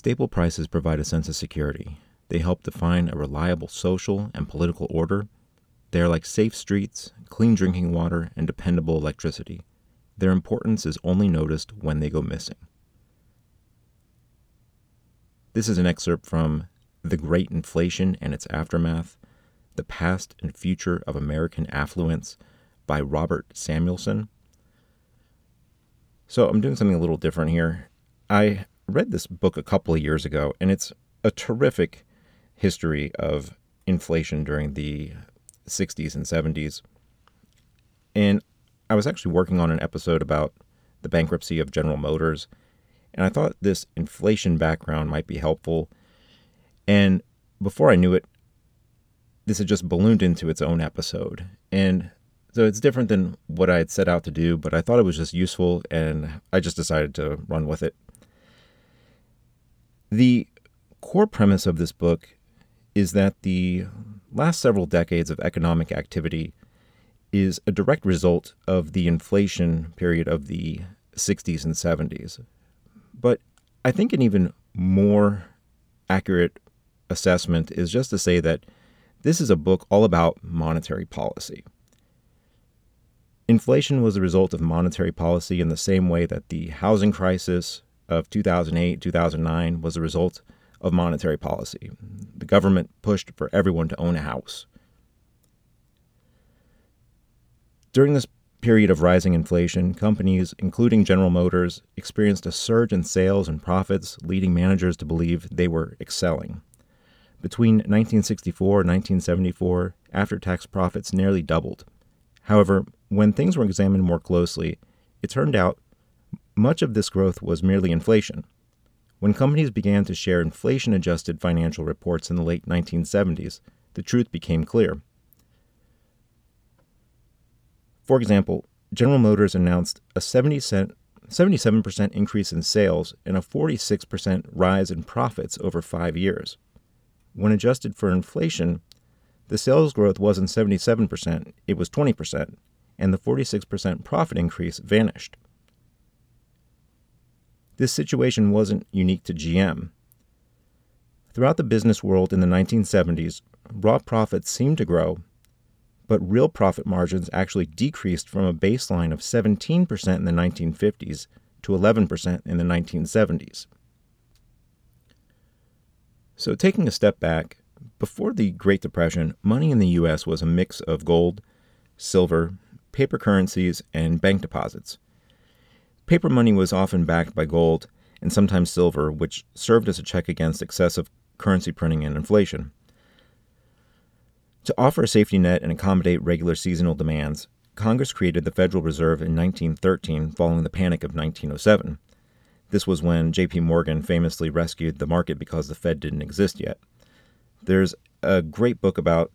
Stable prices provide a sense of security. They help define a reliable social and political order. They are like safe streets, clean drinking water, and dependable electricity. Their importance is only noticed when they go missing. This is an excerpt from The Great Inflation and Its Aftermath The Past and Future of American Affluence by Robert Samuelson. So I'm doing something a little different here. I read this book a couple of years ago, and it's a terrific history of inflation during the 60s and 70s. And I was actually working on an episode about the bankruptcy of General Motors, and I thought this inflation background might be helpful. And before I knew it, this had just ballooned into its own episode. And so it's different than what I had set out to do, but I thought it was just useful, and I just decided to run with it. The core premise of this book is that the last several decades of economic activity is a direct result of the inflation period of the 60s and 70s. But I think an even more accurate assessment is just to say that this is a book all about monetary policy. Inflation was a result of monetary policy in the same way that the housing crisis of 2008 2009 was a result of monetary policy. The government pushed for everyone to own a house. During this period of rising inflation, companies, including General Motors, experienced a surge in sales and profits, leading managers to believe they were excelling. Between 1964 and 1974, after tax profits nearly doubled. However, when things were examined more closely, it turned out much of this growth was merely inflation. When companies began to share inflation adjusted financial reports in the late 1970s, the truth became clear. For example, General Motors announced a 70 cent, 77% increase in sales and a 46% rise in profits over five years. When adjusted for inflation, the sales growth wasn't 77%, it was 20%, and the 46% profit increase vanished. This situation wasn't unique to GM. Throughout the business world in the 1970s, raw profits seemed to grow but real profit margins actually decreased from a baseline of 17% in the 1950s to 11% in the 1970s. So, taking a step back, before the Great Depression, money in the U.S. was a mix of gold, silver, paper currencies, and bank deposits. Paper money was often backed by gold and sometimes silver, which served as a check against excessive currency printing and inflation. To offer a safety net and accommodate regular seasonal demands, Congress created the Federal Reserve in 1913 following the Panic of 1907. This was when J.P. Morgan famously rescued the market because the Fed didn't exist yet. There's a great book about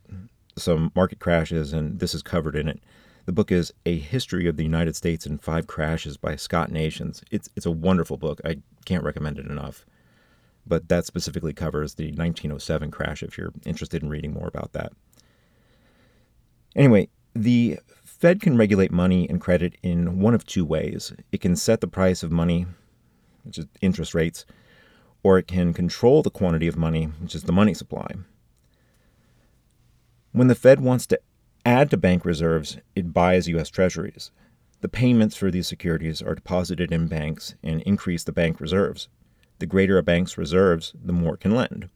some market crashes, and this is covered in it. The book is A History of the United States in Five Crashes by Scott Nations. It's, it's a wonderful book. I can't recommend it enough. But that specifically covers the 1907 crash if you're interested in reading more about that. Anyway, the Fed can regulate money and credit in one of two ways. It can set the price of money, which is interest rates, or it can control the quantity of money, which is the money supply. When the Fed wants to add to bank reserves, it buys U.S. Treasuries. The payments for these securities are deposited in banks and increase the bank reserves. The greater a bank's reserves, the more it can lend.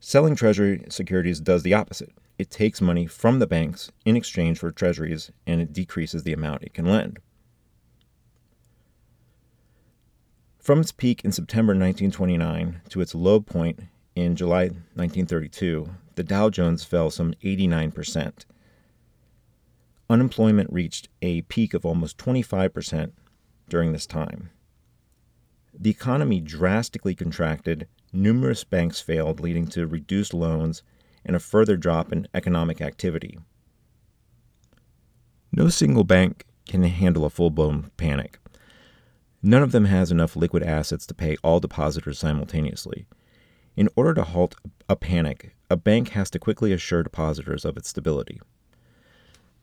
Selling Treasury securities does the opposite it takes money from the banks in exchange for treasuries and it decreases the amount it can lend. From its peak in September 1929 to its low point in July 1932, the Dow Jones fell some 89%. Unemployment reached a peak of almost 25% during this time. The economy drastically contracted, numerous banks failed, leading to reduced loans and a further drop in economic activity. No single bank can handle a full blown panic. None of them has enough liquid assets to pay all depositors simultaneously. In order to halt a panic, a bank has to quickly assure depositors of its stability.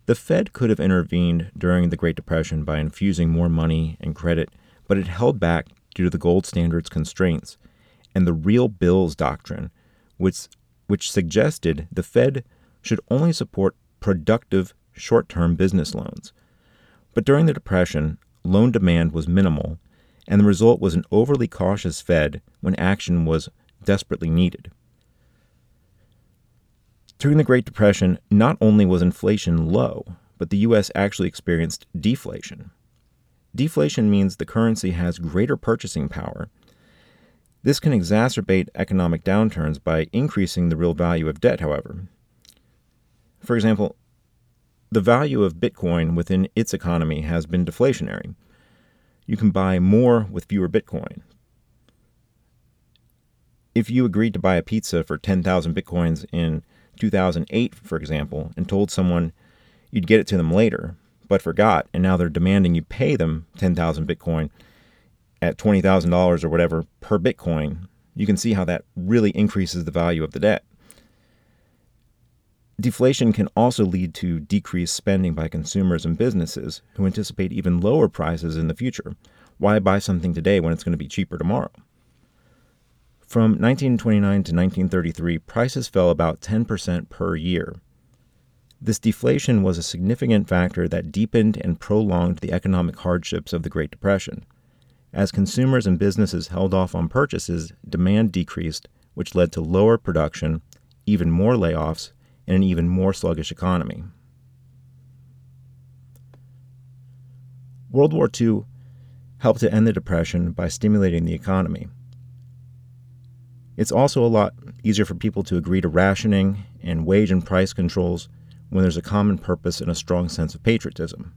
The Fed could have intervened during the Great Depression by infusing more money and credit, but it held back due to the gold standard's constraints and the real bills doctrine, which, which suggested the Fed should only support productive short term business loans. But during the Depression, loan demand was minimal, and the result was an overly cautious Fed when action was desperately needed. During the Great Depression, not only was inflation low, but the U.S. actually experienced deflation. Deflation means the currency has greater purchasing power. This can exacerbate economic downturns by increasing the real value of debt, however. For example, the value of Bitcoin within its economy has been deflationary. You can buy more with fewer Bitcoin. If you agreed to buy a pizza for 10,000 Bitcoins in 2008, for example, and told someone you'd get it to them later, but forgot, and now they're demanding you pay them 10,000 Bitcoin at $20,000 or whatever per Bitcoin, you can see how that really increases the value of the debt. Deflation can also lead to decreased spending by consumers and businesses who anticipate even lower prices in the future. Why buy something today when it's going to be cheaper tomorrow? From 1929 to 1933, prices fell about 10% per year. This deflation was a significant factor that deepened and prolonged the economic hardships of the Great Depression. As consumers and businesses held off on purchases, demand decreased, which led to lower production, even more layoffs, and an even more sluggish economy. World War II helped to end the Depression by stimulating the economy. It's also a lot easier for people to agree to rationing and wage and price controls when there's a common purpose and a strong sense of patriotism.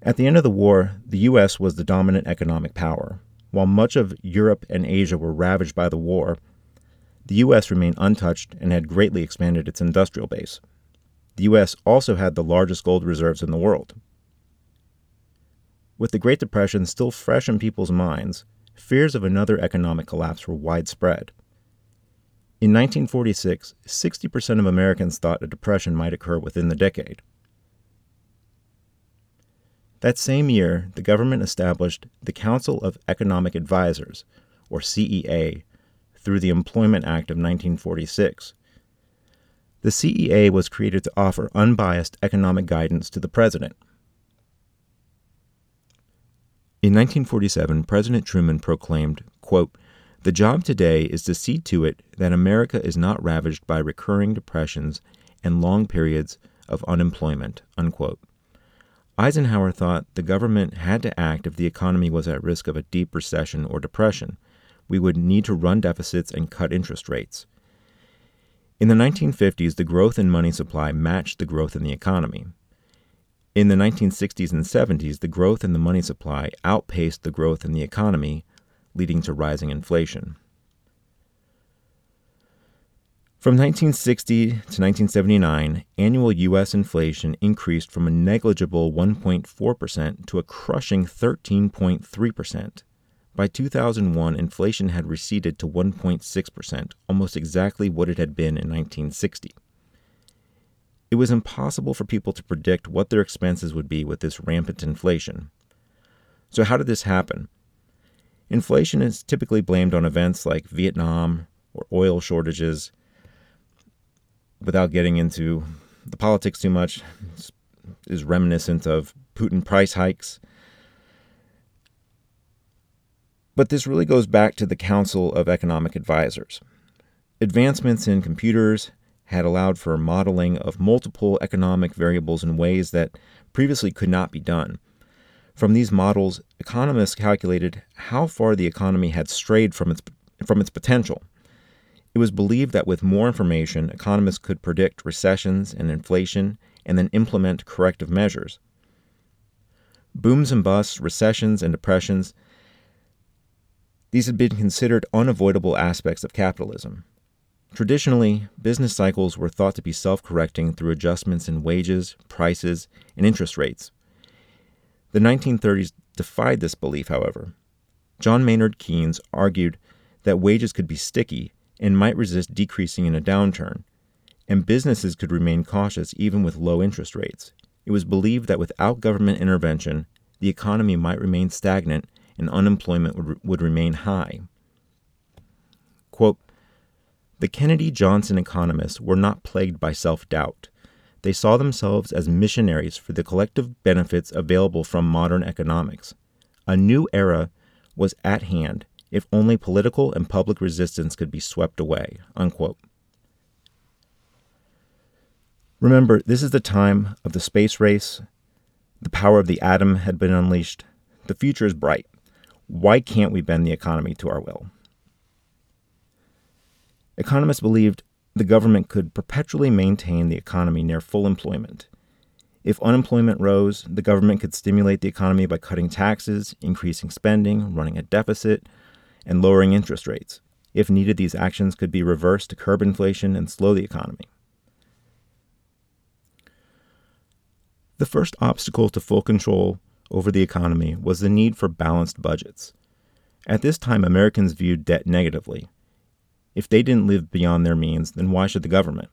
At the end of the war, the U.S. was the dominant economic power. While much of Europe and Asia were ravaged by the war, the U.S. remained untouched and had greatly expanded its industrial base. The U.S. also had the largest gold reserves in the world. With the Great Depression still fresh in people's minds, fears of another economic collapse were widespread. In 1946, 60% of Americans thought a depression might occur within the decade. That same year, the government established the Council of Economic Advisers, or CEA, through the Employment Act of 1946. The CEA was created to offer unbiased economic guidance to the president. In 1947, President Truman proclaimed, quote, the job today is to see to it that America is not ravaged by recurring depressions and long periods of unemployment. Unquote. Eisenhower thought the government had to act if the economy was at risk of a deep recession or depression. We would need to run deficits and cut interest rates. In the 1950s, the growth in money supply matched the growth in the economy. In the 1960s and 70s, the growth in the money supply outpaced the growth in the economy, leading to rising inflation. From 1960 to 1979, annual U.S. inflation increased from a negligible 1.4% to a crushing 13.3%. By 2001, inflation had receded to 1.6%, almost exactly what it had been in 1960. It was impossible for people to predict what their expenses would be with this rampant inflation. So, how did this happen? Inflation is typically blamed on events like Vietnam or oil shortages. Without getting into the politics too much, is reminiscent of Putin price hikes. But this really goes back to the Council of Economic Advisers. Advancements in computers had allowed for modeling of multiple economic variables in ways that previously could not be done. From these models, economists calculated how far the economy had strayed from its, from its potential. It was believed that with more information, economists could predict recessions and inflation and then implement corrective measures. Booms and busts, recessions and depressions, these had been considered unavoidable aspects of capitalism. Traditionally, business cycles were thought to be self correcting through adjustments in wages, prices, and interest rates. The 1930s defied this belief, however. John Maynard Keynes argued that wages could be sticky and might resist decreasing in a downturn, and businesses could remain cautious even with low interest rates. It was believed that without government intervention, the economy might remain stagnant and unemployment would, would remain high. Quote, the Kennedy Johnson economists were not plagued by self doubt. They saw themselves as missionaries for the collective benefits available from modern economics. A new era was at hand if only political and public resistance could be swept away. Unquote. Remember, this is the time of the space race. The power of the atom had been unleashed. The future is bright. Why can't we bend the economy to our will? Economists believed the government could perpetually maintain the economy near full employment. If unemployment rose, the government could stimulate the economy by cutting taxes, increasing spending, running a deficit, and lowering interest rates. If needed, these actions could be reversed to curb inflation and slow the economy. The first obstacle to full control over the economy was the need for balanced budgets. At this time, Americans viewed debt negatively. If they didn't live beyond their means, then why should the government?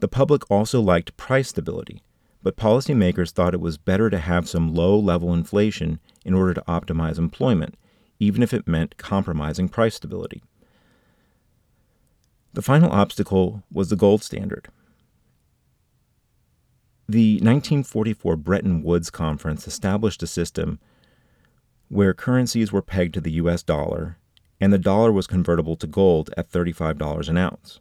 The public also liked price stability, but policymakers thought it was better to have some low level inflation in order to optimize employment, even if it meant compromising price stability. The final obstacle was the gold standard. The 1944 Bretton Woods Conference established a system where currencies were pegged to the US dollar and the dollar was convertible to gold at $35 an ounce.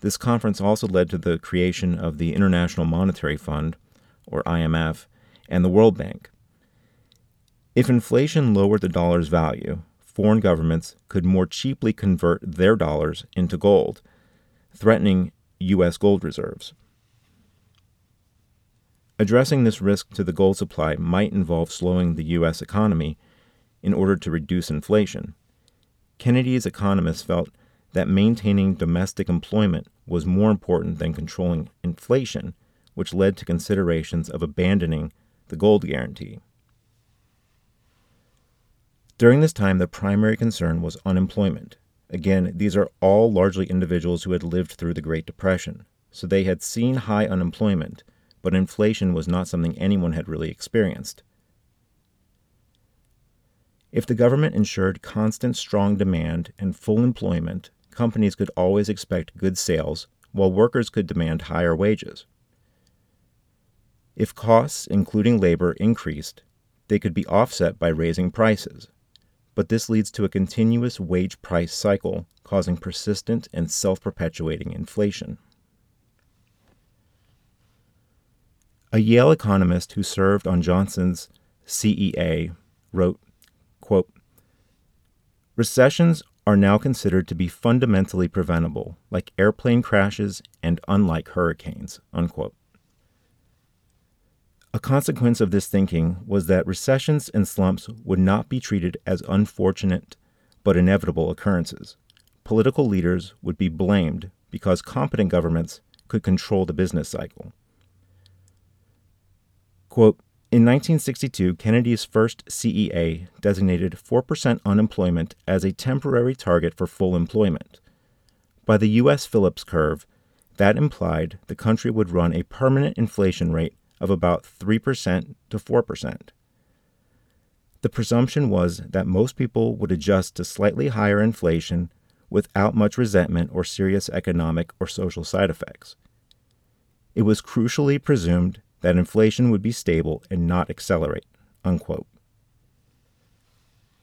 This conference also led to the creation of the International Monetary Fund, or IMF, and the World Bank. If inflation lowered the dollar's value, foreign governments could more cheaply convert their dollars into gold, threatening U.S. gold reserves. Addressing this risk to the gold supply might involve slowing the U.S. economy in order to reduce inflation. Kennedy's economists felt that maintaining domestic employment was more important than controlling inflation, which led to considerations of abandoning the gold guarantee. During this time, the primary concern was unemployment. Again, these are all largely individuals who had lived through the Great Depression, so they had seen high unemployment but inflation was not something anyone had really experienced. If the government ensured constant strong demand and full employment, companies could always expect good sales, while workers could demand higher wages. If costs, including labor, increased, they could be offset by raising prices. But this leads to a continuous wage price cycle, causing persistent and self perpetuating inflation. A Yale economist who served on Johnson's CEA wrote, quote, Recessions are now considered to be fundamentally preventable, like airplane crashes and unlike hurricanes. Unquote. A consequence of this thinking was that recessions and slumps would not be treated as unfortunate but inevitable occurrences. Political leaders would be blamed because competent governments could control the business cycle. Quote, in 1962, Kennedy's first CEA designated 4% unemployment as a temporary target for full employment. By the U.S. Phillips curve, that implied the country would run a permanent inflation rate of about 3% to 4%. The presumption was that most people would adjust to slightly higher inflation without much resentment or serious economic or social side effects. It was crucially presumed that inflation would be stable and not accelerate. Unquote.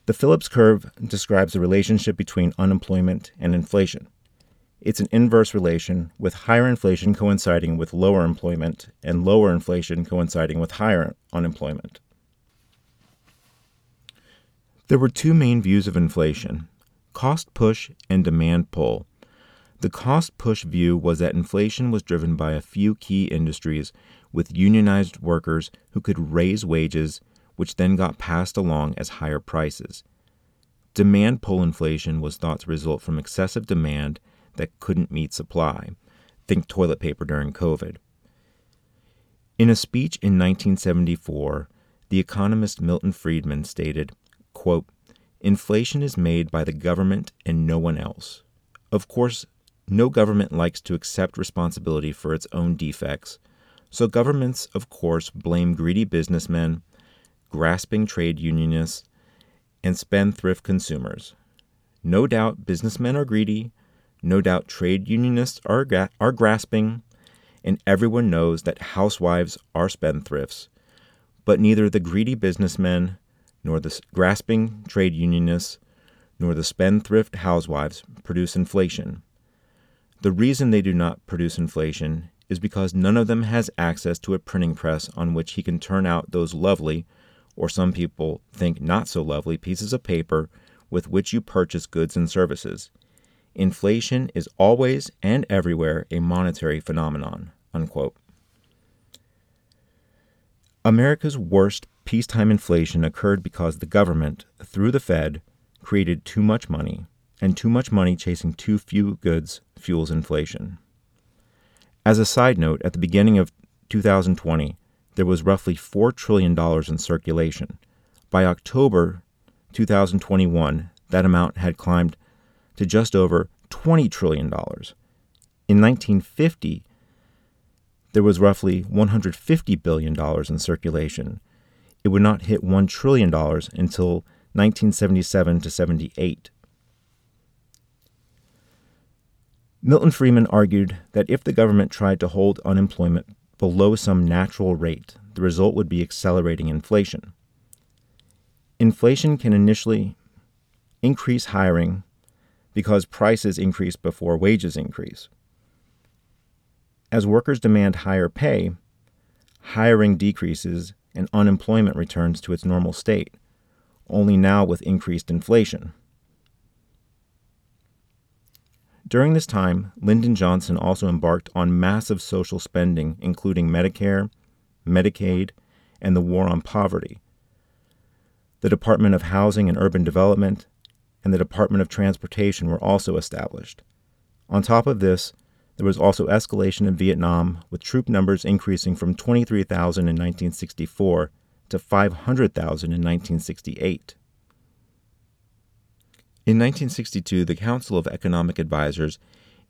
The Phillips curve describes the relationship between unemployment and inflation. It's an inverse relation, with higher inflation coinciding with lower employment and lower inflation coinciding with higher unemployment. There were two main views of inflation cost push and demand pull. The cost push view was that inflation was driven by a few key industries with unionized workers who could raise wages, which then got passed along as higher prices. Demand pull inflation was thought to result from excessive demand that couldn't meet supply. Think toilet paper during COVID. In a speech in 1974, the economist Milton Friedman stated, quote, Inflation is made by the government and no one else. Of course, no government likes to accept responsibility for its own defects, so governments, of course, blame greedy businessmen, grasping trade unionists, and spendthrift consumers. No doubt businessmen are greedy, no doubt trade unionists are, are grasping, and everyone knows that housewives are spendthrifts. But neither the greedy businessmen, nor the grasping trade unionists, nor the spendthrift housewives produce inflation. The reason they do not produce inflation is because none of them has access to a printing press on which he can turn out those lovely, or some people think not so lovely, pieces of paper with which you purchase goods and services. Inflation is always and everywhere a monetary phenomenon. Unquote. America's worst peacetime inflation occurred because the government, through the Fed, created too much money, and too much money chasing too few goods fuels inflation. As a side note, at the beginning of 2020, there was roughly $4 trillion in circulation. By October 2021, that amount had climbed to just over $20 trillion. In 1950, there was roughly $150 billion in circulation. It would not hit $1 trillion until 1977 to 78. Milton Friedman argued that if the government tried to hold unemployment below some natural rate, the result would be accelerating inflation. Inflation can initially increase hiring because prices increase before wages increase. As workers demand higher pay, hiring decreases and unemployment returns to its normal state, only now with increased inflation. During this time, Lyndon Johnson also embarked on massive social spending, including Medicare, Medicaid, and the war on poverty. The Department of Housing and Urban Development and the Department of Transportation were also established. On top of this, there was also escalation in Vietnam, with troop numbers increasing from 23,000 in 1964 to 500,000 in 1968. In 1962, the Council of Economic Advisers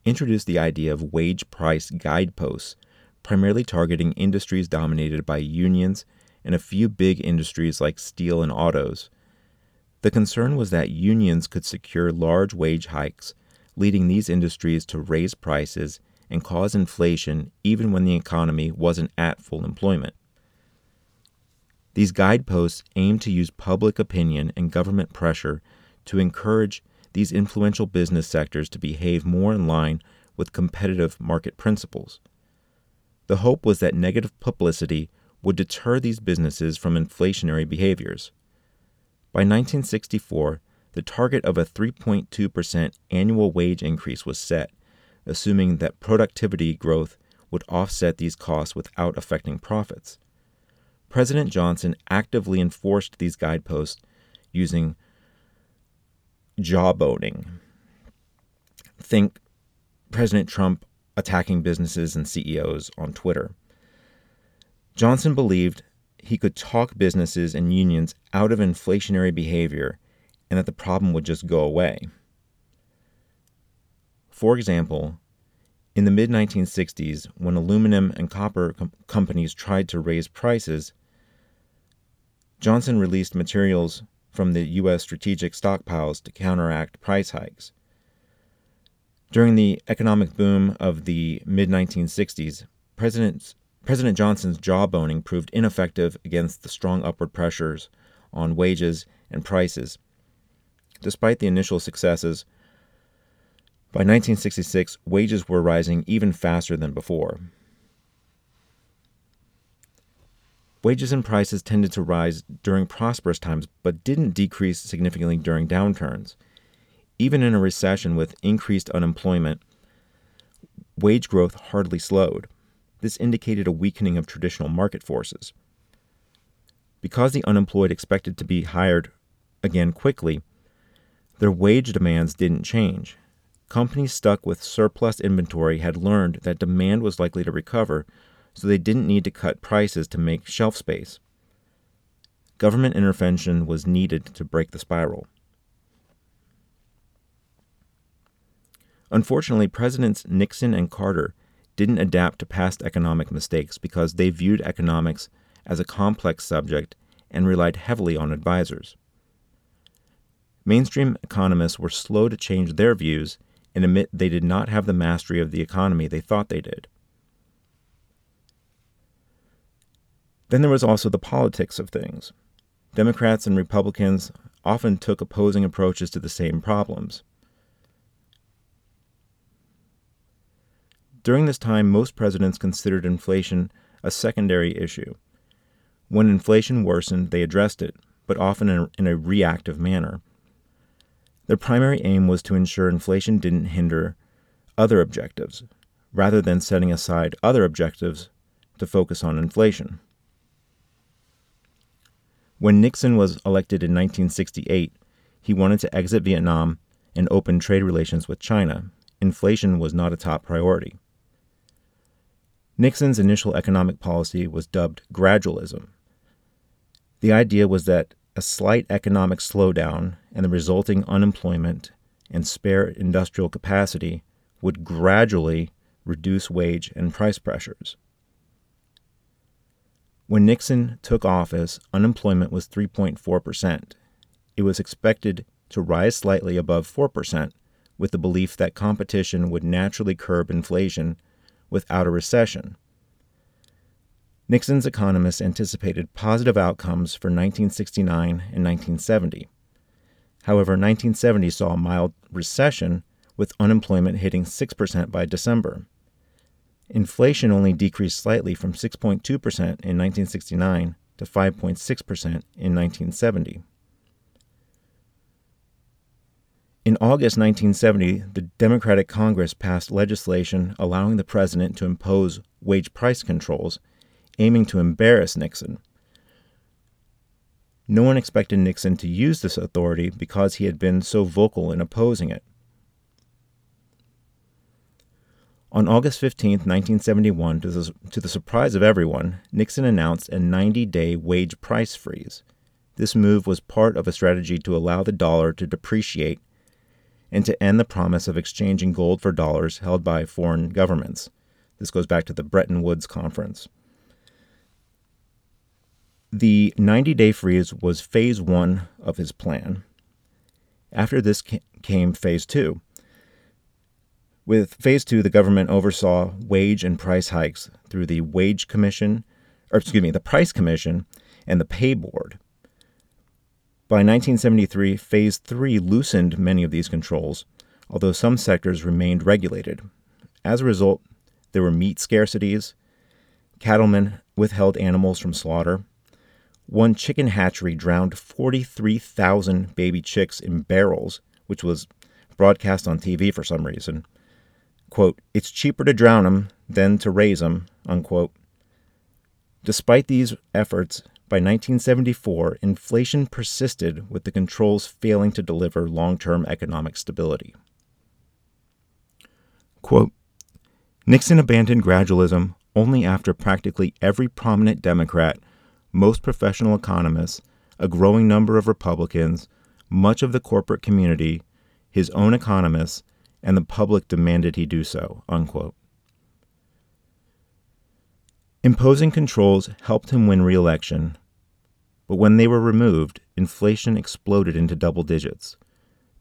introduced the idea of wage price guideposts, primarily targeting industries dominated by unions and a few big industries like steel and autos. The concern was that unions could secure large wage hikes, leading these industries to raise prices and cause inflation even when the economy wasn't at full employment. These guideposts aimed to use public opinion and government pressure to encourage these influential business sectors to behave more in line with competitive market principles. The hope was that negative publicity would deter these businesses from inflationary behaviors. By 1964, the target of a 3.2% annual wage increase was set, assuming that productivity growth would offset these costs without affecting profits. President Johnson actively enforced these guideposts using jawboning. Think President Trump attacking businesses and CEOs on Twitter. Johnson believed he could talk businesses and unions out of inflationary behavior and that the problem would just go away. For example, in the mid 1960s, when aluminum and copper com- companies tried to raise prices, Johnson released materials from the U.S. strategic stockpiles to counteract price hikes. During the economic boom of the mid 1960s, President, President Johnson's jawboning proved ineffective against the strong upward pressures on wages and prices. Despite the initial successes, by 1966, wages were rising even faster than before. Wages and prices tended to rise during prosperous times, but didn't decrease significantly during downturns. Even in a recession with increased unemployment, wage growth hardly slowed. This indicated a weakening of traditional market forces. Because the unemployed expected to be hired again quickly, their wage demands didn't change. Companies stuck with surplus inventory had learned that demand was likely to recover, so they didn't need to cut prices to make shelf space. Government intervention was needed to break the spiral. Unfortunately, Presidents Nixon and Carter didn't adapt to past economic mistakes because they viewed economics as a complex subject and relied heavily on advisors. Mainstream economists were slow to change their views and admit they did not have the mastery of the economy they thought they did. Then there was also the politics of things. Democrats and Republicans often took opposing approaches to the same problems. During this time, most presidents considered inflation a secondary issue. When inflation worsened, they addressed it, but often in a, reactive manner. Their primary aim was to ensure inflation didn't hinder other objectives, rather than setting aside other objectives to focus on inflation. When Nixon was elected in 1968, he wanted to exit Vietnam and open trade relations with China. Inflation was not a top priority. Nixon's initial economic policy was dubbed gradualism. The idea was that a slight economic slowdown and the resulting unemployment and spare industrial capacity would gradually reduce wage and price pressures. When Nixon took office, unemployment was 3.4%. It was expected to rise slightly above 4%, with the belief that competition would naturally curb inflation without a recession. Nixon's economists anticipated positive outcomes for 1969 and 1970. However, 1970 saw a mild recession with unemployment hitting 6% by December. Inflation only decreased slightly from 6.2% in 1969 to 5.6% in 1970. In August 1970, the Democratic Congress passed legislation allowing the president to impose wage price controls aiming to embarrass Nixon. No one expected Nixon to use this authority because he had been so vocal in opposing it. On August 15, 1971, to the, to the surprise of everyone, Nixon announced a 90 day wage price freeze. This move was part of a strategy to allow the dollar to depreciate and to end the promise of exchanging gold for dollars held by foreign governments. This goes back to the Bretton Woods Conference. The 90 day freeze was phase one of his plan. After this came phase two. With phase two, the government oversaw wage and price hikes through the Wage Commission, or excuse me, the Price Commission and the Pay Board. By 1973, phase three loosened many of these controls, although some sectors remained regulated. As a result, there were meat scarcities, cattlemen withheld animals from slaughter, one chicken hatchery drowned 43,000 baby chicks in barrels, which was broadcast on TV for some reason. Quote, it's cheaper to drown them than to raise them, unquote. Despite these efforts, by 1974, inflation persisted with the controls failing to deliver long term economic stability. Quote, Nixon abandoned gradualism only after practically every prominent Democrat most professional economists, a growing number of Republicans, much of the corporate community, his own economists, and the public demanded he do so. Unquote. Imposing controls helped him win re election, but when they were removed, inflation exploded into double digits.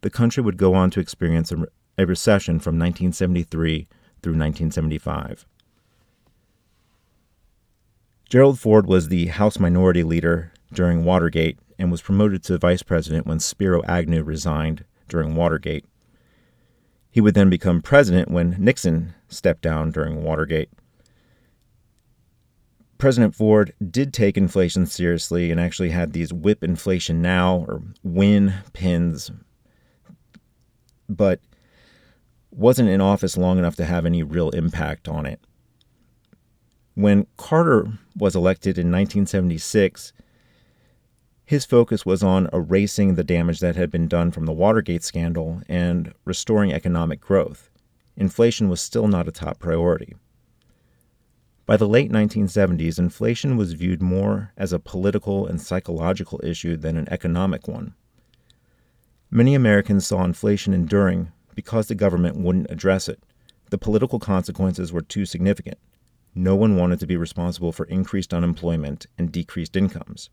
The country would go on to experience a, a recession from 1973 through 1975. Gerald Ford was the House Minority Leader during Watergate and was promoted to vice president when Spiro Agnew resigned during Watergate. He would then become president when Nixon stepped down during Watergate. President Ford did take inflation seriously and actually had these whip inflation now or win pins, but wasn't in office long enough to have any real impact on it. When Carter was elected in 1976, his focus was on erasing the damage that had been done from the Watergate scandal and restoring economic growth. Inflation was still not a top priority. By the late 1970s, inflation was viewed more as a political and psychological issue than an economic one. Many Americans saw inflation enduring because the government wouldn't address it. The political consequences were too significant. No one wanted to be responsible for increased unemployment and decreased incomes.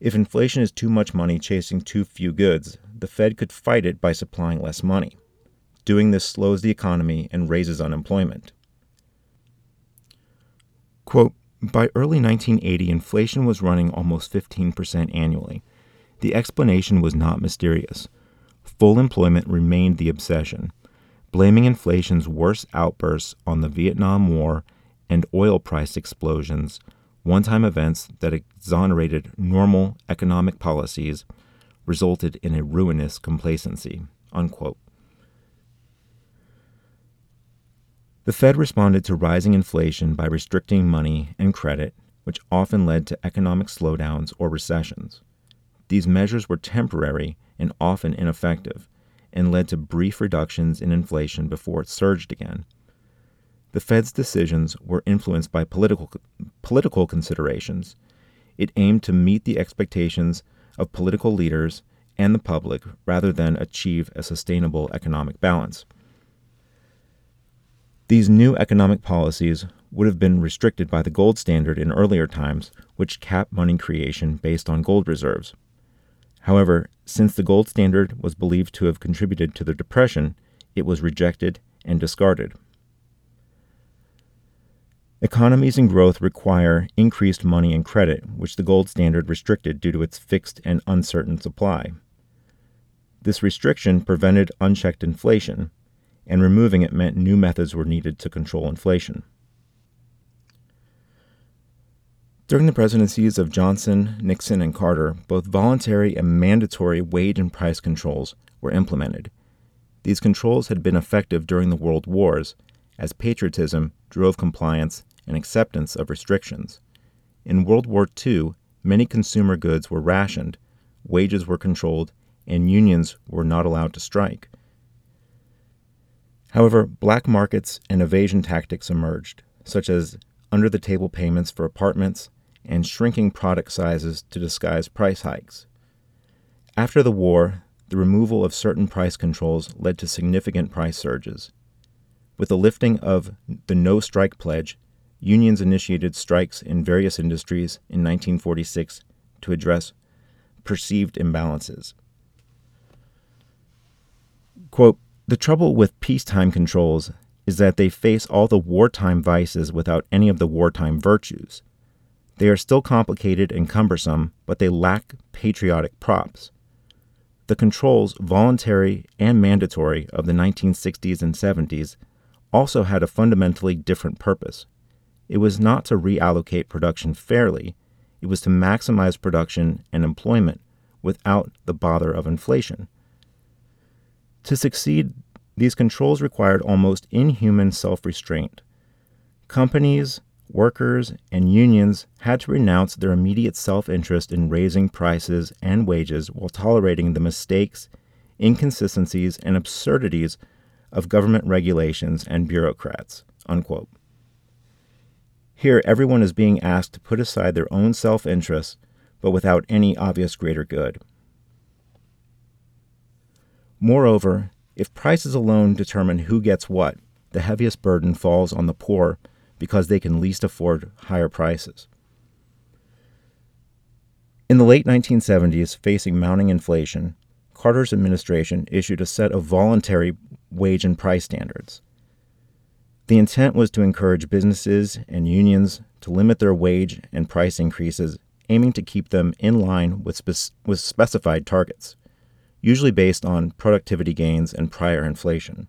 If inflation is too much money chasing too few goods, the Fed could fight it by supplying less money. Doing this slows the economy and raises unemployment. Quote, by early 1980, inflation was running almost 15% annually. The explanation was not mysterious. Full employment remained the obsession, blaming inflation's worst outbursts on the Vietnam War and oil price explosions, one time events that exonerated normal economic policies, resulted in a ruinous complacency. Unquote. The Fed responded to rising inflation by restricting money and credit, which often led to economic slowdowns or recessions. These measures were temporary and often ineffective, and led to brief reductions in inflation before it surged again. The Fed's decisions were influenced by political, political considerations. It aimed to meet the expectations of political leaders and the public rather than achieve a sustainable economic balance. These new economic policies would have been restricted by the gold standard in earlier times, which capped money creation based on gold reserves. However, since the gold standard was believed to have contributed to the Depression, it was rejected and discarded. Economies and growth require increased money and credit, which the gold standard restricted due to its fixed and uncertain supply. This restriction prevented unchecked inflation, and removing it meant new methods were needed to control inflation. During the presidencies of Johnson, Nixon, and Carter, both voluntary and mandatory wage and price controls were implemented. These controls had been effective during the World Wars, as patriotism drove compliance and acceptance of restrictions. In World War II, many consumer goods were rationed, wages were controlled, and unions were not allowed to strike. However, black markets and evasion tactics emerged, such as under the table payments for apartments and shrinking product sizes to disguise price hikes. After the war, the removal of certain price controls led to significant price surges. With the lifting of the no strike pledge, unions initiated strikes in various industries in 1946 to address perceived imbalances. Quote, the trouble with peacetime controls is that they face all the wartime vices without any of the wartime virtues. They are still complicated and cumbersome, but they lack patriotic props. The controls, voluntary and mandatory, of the 1960s and 70s also had a fundamentally different purpose. It was not to reallocate production fairly, it was to maximize production and employment without the bother of inflation. To succeed, these controls required almost inhuman self restraint. Companies, workers, and unions had to renounce their immediate self interest in raising prices and wages while tolerating the mistakes, inconsistencies, and absurdities of government regulations and bureaucrats. Unquote. Here, everyone is being asked to put aside their own self interest, but without any obvious greater good. Moreover, if prices alone determine who gets what, the heaviest burden falls on the poor because they can least afford higher prices. In the late 1970s, facing mounting inflation, Carter's administration issued a set of voluntary wage and price standards. The intent was to encourage businesses and unions to limit their wage and price increases, aiming to keep them in line with, spe- with specified targets usually based on productivity gains and prior inflation.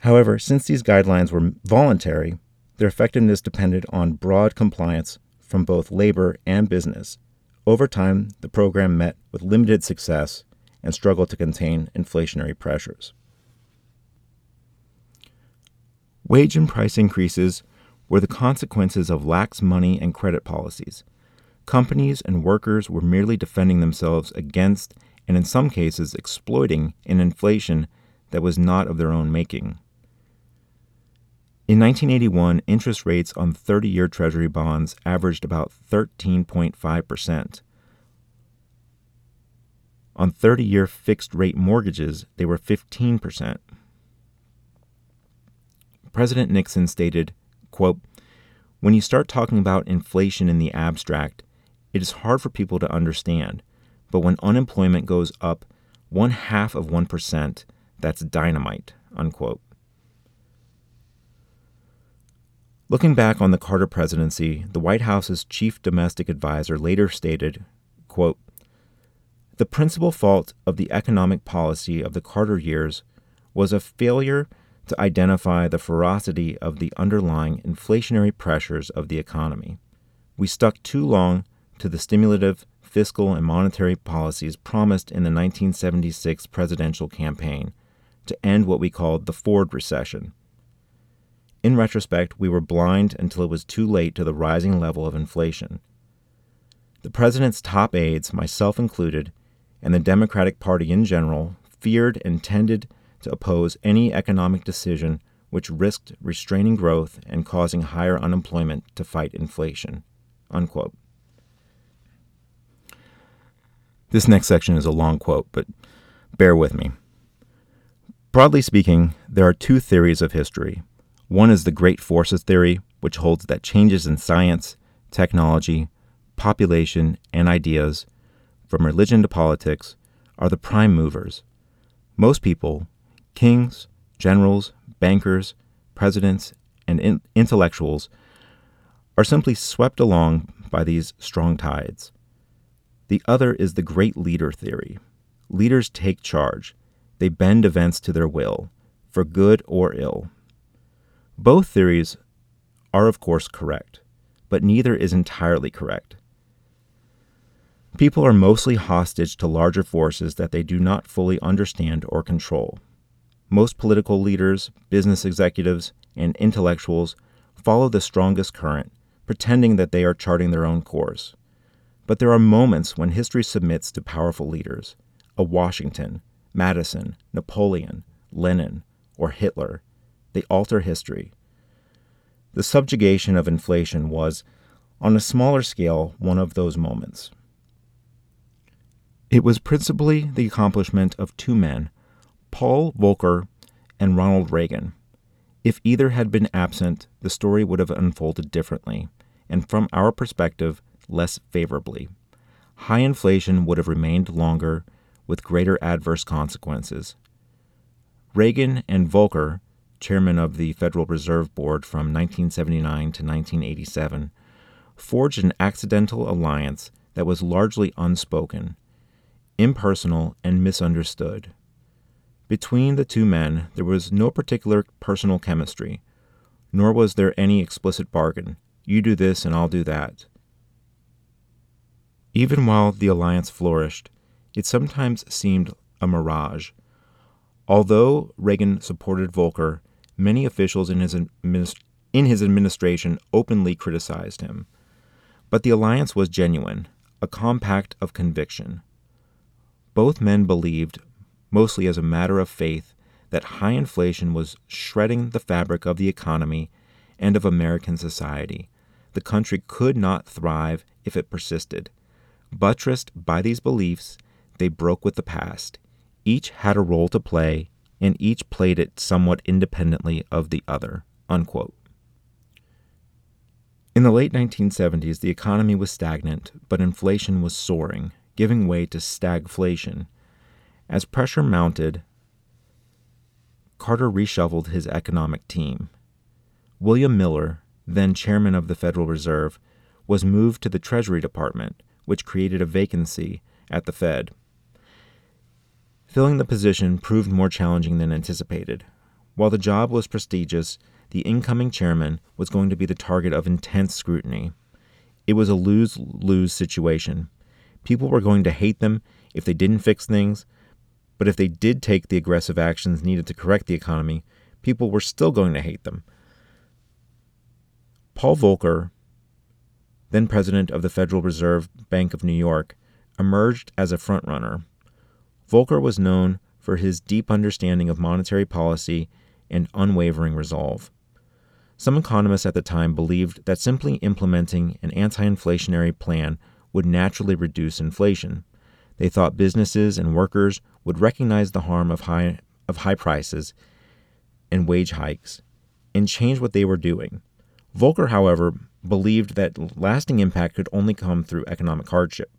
However, since these guidelines were voluntary, their effectiveness depended on broad compliance from both labor and business. Over time, the program met with limited success and struggled to contain inflationary pressures. Wage and price increases were the consequences of lax money and credit policies. Companies and workers were merely defending themselves against and in some cases exploiting an inflation that was not of their own making. In 1981, interest rates on 30 year Treasury bonds averaged about 13.5%. On 30 year fixed rate mortgages, they were 15%. President Nixon stated, quote, When you start talking about inflation in the abstract, it is hard for people to understand, but when unemployment goes up one half of 1%, that's dynamite. Unquote. Looking back on the Carter presidency, the White House's chief domestic advisor later stated, quote, The principal fault of the economic policy of the Carter years was a failure to identify the ferocity of the underlying inflationary pressures of the economy. We stuck too long to the stimulative fiscal and monetary policies promised in the 1976 presidential campaign to end what we called the Ford recession in retrospect, we were blind until it was too late to the rising level of inflation. The president's top aides, myself included, and the Democratic Party in general, feared and tended to oppose any economic decision which risked restraining growth and causing higher unemployment to fight inflation. Unquote. This next section is a long quote, but bear with me. Broadly speaking, there are two theories of history one is the great forces theory, which holds that changes in science, technology, population, and ideas, from religion to politics, are the prime movers. Most people, kings, generals, bankers, presidents, and in- intellectuals, are simply swept along by these strong tides. The other is the great leader theory. Leaders take charge, they bend events to their will, for good or ill. Both theories are, of course, correct, but neither is entirely correct. People are mostly hostage to larger forces that they do not fully understand or control. Most political leaders, business executives, and intellectuals follow the strongest current, pretending that they are charting their own course. But there are moments when history submits to powerful leaders a Washington, Madison, Napoleon, Lenin, or Hitler they alter history. The subjugation of inflation was, on a smaller scale, one of those moments. It was principally the accomplishment of two men, Paul Volcker and Ronald Reagan. If either had been absent, the story would have unfolded differently, and from our perspective, less favorably. High inflation would have remained longer, with greater adverse consequences. Reagan and Volcker chairman of the Federal Reserve Board from 1979 to 1987, forged an accidental alliance that was largely unspoken, impersonal, and misunderstood. Between the two men, there was no particular personal chemistry, nor was there any explicit bargain you do this and I'll do that. Even while the alliance flourished, it sometimes seemed a mirage. Although Reagan supported Volcker, many officials in his, administ- in his administration openly criticized him. But the alliance was genuine, a compact of conviction. Both men believed, mostly as a matter of faith, that high inflation was shredding the fabric of the economy and of American society. The country could not thrive if it persisted. Buttressed by these beliefs, they broke with the past. Each had a role to play and each played it somewhat independently of the other. Unquote. In the late 1970s, the economy was stagnant, but inflation was soaring, giving way to stagflation. As pressure mounted, Carter reshuffled his economic team. William Miller, then chairman of the Federal Reserve, was moved to the Treasury Department, which created a vacancy at the Fed. Filling the position proved more challenging than anticipated. While the job was prestigious, the incoming chairman was going to be the target of intense scrutiny. It was a lose lose situation. People were going to hate them if they didn't fix things, but if they did take the aggressive actions needed to correct the economy, people were still going to hate them. Paul Volcker, then president of the Federal Reserve Bank of New York, emerged as a frontrunner. Volcker was known for his deep understanding of monetary policy and unwavering resolve. Some economists at the time believed that simply implementing an anti inflationary plan would naturally reduce inflation. They thought businesses and workers would recognize the harm of high, of high prices and wage hikes and change what they were doing. Volcker, however, believed that lasting impact could only come through economic hardship.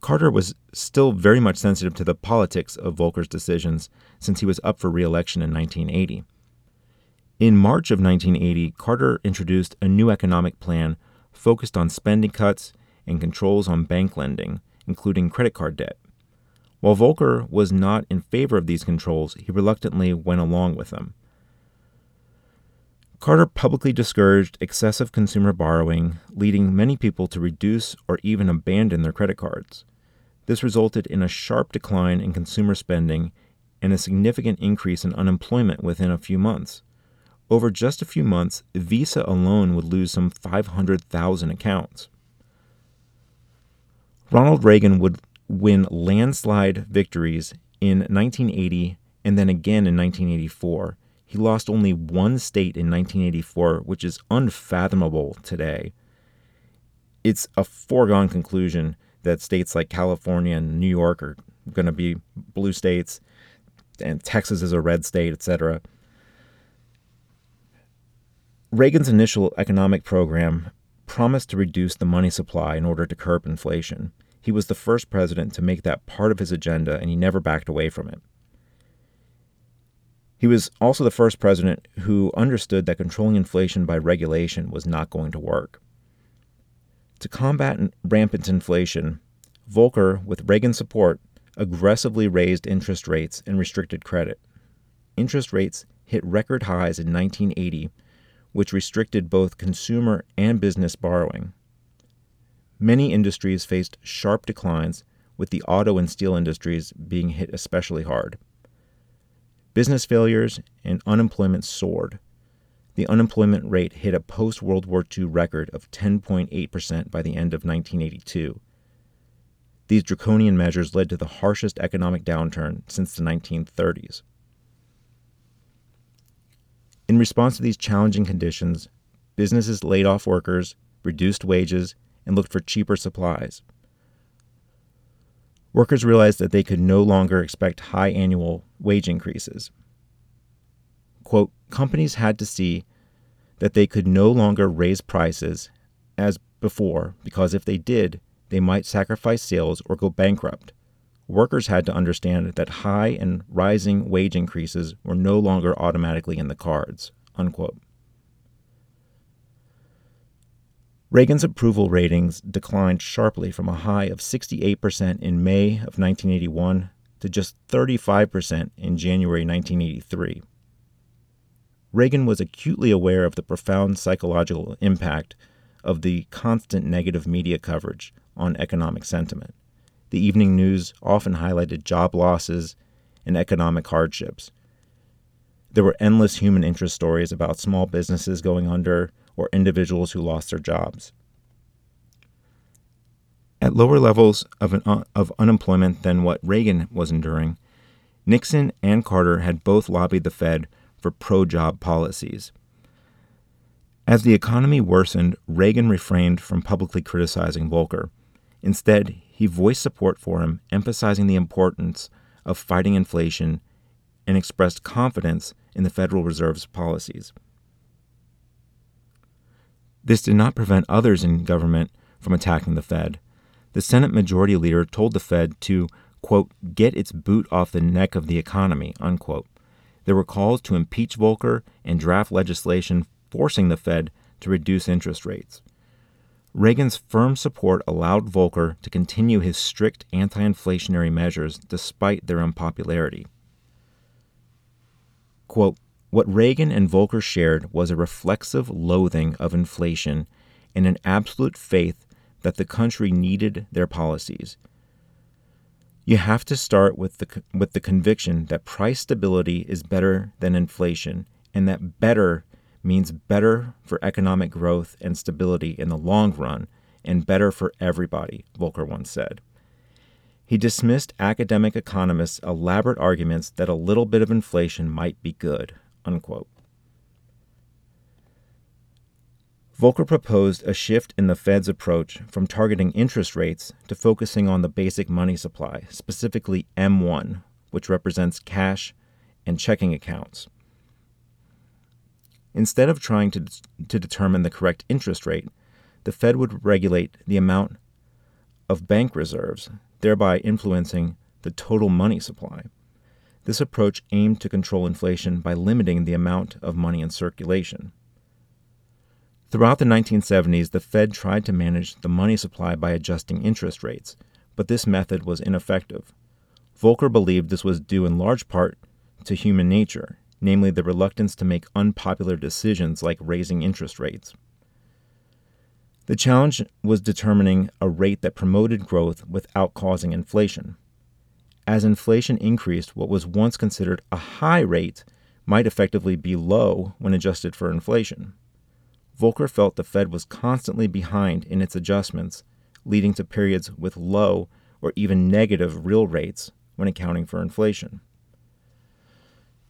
Carter was still very much sensitive to the politics of Volcker's decisions since he was up for re election in 1980. In March of 1980, Carter introduced a new economic plan focused on spending cuts and controls on bank lending, including credit card debt. While Volcker was not in favor of these controls, he reluctantly went along with them. Carter publicly discouraged excessive consumer borrowing, leading many people to reduce or even abandon their credit cards. This resulted in a sharp decline in consumer spending and a significant increase in unemployment within a few months. Over just a few months, Visa alone would lose some 500,000 accounts. Ronald Reagan would win landslide victories in 1980 and then again in 1984. He lost only one state in 1984, which is unfathomable today. It's a foregone conclusion that states like California and New York are going to be blue states, and Texas is a red state, etc. Reagan's initial economic program promised to reduce the money supply in order to curb inflation. He was the first president to make that part of his agenda, and he never backed away from it. He was also the first president who understood that controlling inflation by regulation was not going to work. To combat rampant inflation, Volcker, with Reagan's support, aggressively raised interest rates and restricted credit. Interest rates hit record highs in 1980 which restricted both consumer and business borrowing. Many industries faced sharp declines, with the auto and steel industries being hit especially hard. Business failures and unemployment soared. The unemployment rate hit a post World War II record of 10.8% by the end of 1982. These draconian measures led to the harshest economic downturn since the 1930s. In response to these challenging conditions, businesses laid off workers, reduced wages, and looked for cheaper supplies. Workers realized that they could no longer expect high annual wage increases. Quote, companies had to see that they could no longer raise prices as before because if they did, they might sacrifice sales or go bankrupt workers had to understand that high and rising wage increases were no longer automatically in the cards. Unquote. Reagan's approval ratings declined sharply from a high of 68% in May of 1981 to just 35% in January 1983. Reagan was acutely aware of the profound psychological impact of the constant negative media coverage on economic sentiment. The evening news often highlighted job losses and economic hardships. There were endless human interest stories about small businesses going under or individuals who lost their jobs. At lower levels of, of unemployment than what Reagan was enduring, Nixon and Carter had both lobbied the Fed for pro job policies. As the economy worsened, Reagan refrained from publicly criticizing Volcker. Instead, he voiced support for him, emphasizing the importance of fighting inflation and expressed confidence in the Federal Reserve's policies. This did not prevent others in government from attacking the Fed. The Senate Majority Leader told the Fed to, quote, get its boot off the neck of the economy, unquote. There were calls to impeach Volcker and draft legislation forcing the Fed to reduce interest rates. Reagan's firm support allowed Volcker to continue his strict anti inflationary measures despite their unpopularity. Quote, what Reagan and Volcker shared was a reflexive loathing of inflation and an absolute faith that the country needed their policies. You have to start with the, with the conviction that price stability is better than inflation and that better means better for economic growth and stability in the long run and better for everybody, Volcker once said. He dismissed academic economists' elaborate arguments that a little bit of inflation might be good. Unquote. Volcker proposed a shift in the Fed's approach from targeting interest rates to focusing on the basic money supply, specifically M1, which represents cash and checking accounts. Instead of trying to, to determine the correct interest rate, the Fed would regulate the amount of bank reserves, thereby influencing the total money supply. This approach aimed to control inflation by limiting the amount of money in circulation. Throughout the 1970s, the Fed tried to manage the money supply by adjusting interest rates, but this method was ineffective. Volcker believed this was due in large part to human nature, namely the reluctance to make unpopular decisions like raising interest rates. The challenge was determining a rate that promoted growth without causing inflation. As inflation increased, what was once considered a high rate might effectively be low when adjusted for inflation. Volcker felt the Fed was constantly behind in its adjustments, leading to periods with low or even negative real rates when accounting for inflation.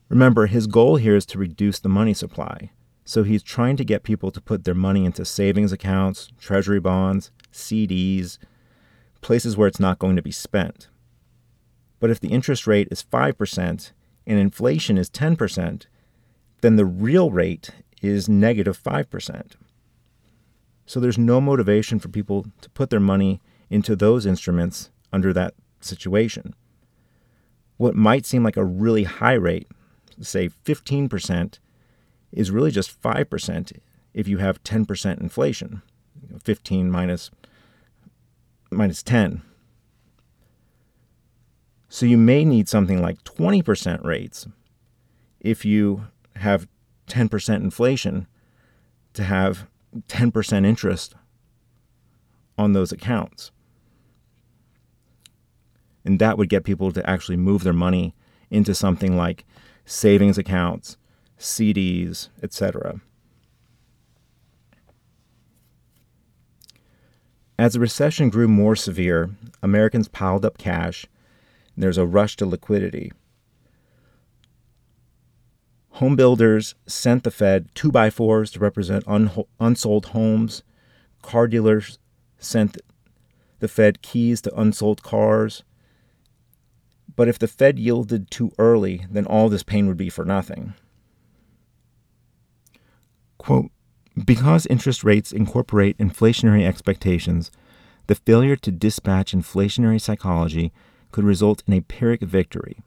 Remember, his goal here is to reduce the money supply, so he's trying to get people to put their money into savings accounts, treasury bonds, CDs, places where it's not going to be spent. But if the interest rate is 5% and inflation is 10%, then the real rate is negative 5%. So there's no motivation for people to put their money into those instruments under that situation. What might seem like a really high rate, say 15%, is really just 5% if you have 10% inflation. 15 minus, minus 10. So you may need something like 20% rates if you have 10% inflation to have 10% interest on those accounts. And that would get people to actually move their money into something like savings accounts, CDs, etc. As the recession grew more severe, Americans piled up cash. There's a rush to liquidity. Home builders sent the Fed two by fours to represent un- unsold homes. Car dealers sent the Fed keys to unsold cars. But if the Fed yielded too early, then all this pain would be for nothing. Quote, because interest rates incorporate inflationary expectations, the failure to dispatch inflationary psychology could result in a Pyrrhic victory.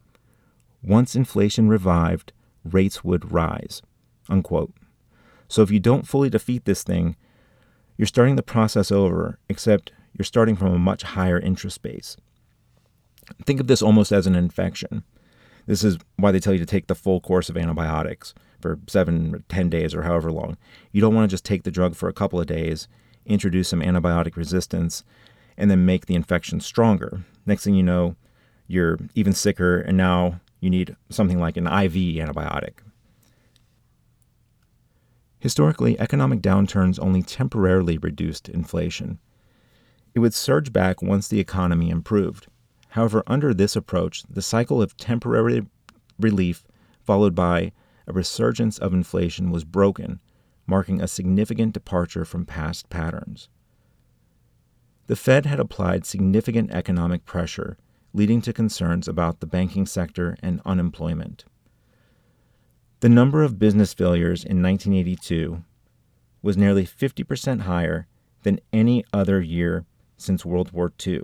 Once inflation revived, rates would rise. Unquote. So if you don't fully defeat this thing, you're starting the process over, except you're starting from a much higher interest base. Think of this almost as an infection. This is why they tell you to take the full course of antibiotics for seven or 10 days or however long. You don't want to just take the drug for a couple of days, introduce some antibiotic resistance, and then make the infection stronger. Next thing you know, you're even sicker, and now you need something like an IV antibiotic. Historically, economic downturns only temporarily reduced inflation. It would surge back once the economy improved. However, under this approach, the cycle of temporary relief followed by a resurgence of inflation was broken, marking a significant departure from past patterns. The Fed had applied significant economic pressure, leading to concerns about the banking sector and unemployment. The number of business failures in 1982 was nearly 50% higher than any other year since World War II.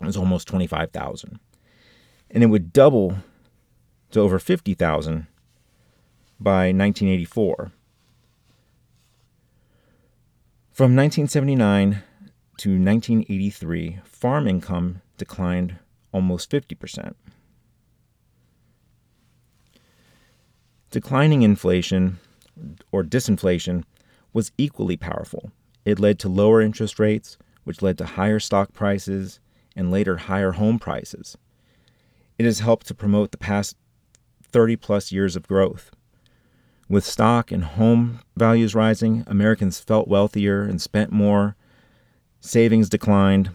It was almost 25,000. And it would double to over 50,000 by 1984. From 1979 to 1983, farm income declined almost 50%. Declining inflation or disinflation was equally powerful. It led to lower interest rates, which led to higher stock prices and later higher home prices. It has helped to promote the past 30 plus years of growth. With stock and home values rising, Americans felt wealthier and spent more. Savings declined.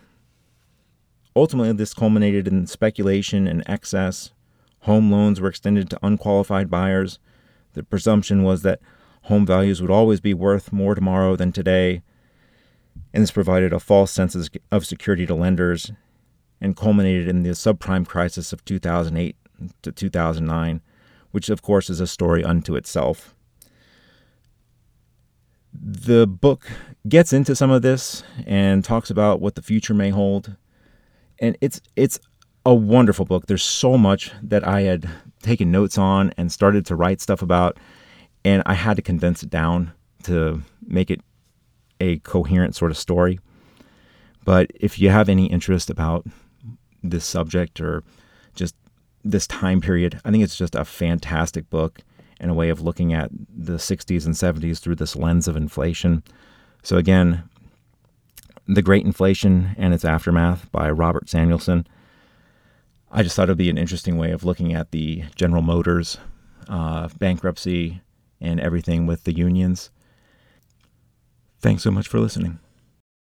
Ultimately, this culminated in speculation and excess. Home loans were extended to unqualified buyers. The presumption was that home values would always be worth more tomorrow than today. And this provided a false sense of security to lenders and culminated in the subprime crisis of 2008 to 2009, which of course is a story unto itself. the book gets into some of this and talks about what the future may hold. And it's it's a wonderful book. There's so much that I had taken notes on and started to write stuff about, and I had to condense it down to make it a coherent sort of story. But if you have any interest about this subject or just this time period, I think it's just a fantastic book and a way of looking at the 60s and 70s through this lens of inflation. So, again, The Great Inflation and Its Aftermath by Robert Samuelson. I just thought it would be an interesting way of looking at the General Motors uh, bankruptcy and everything with the unions. Thanks so much for listening.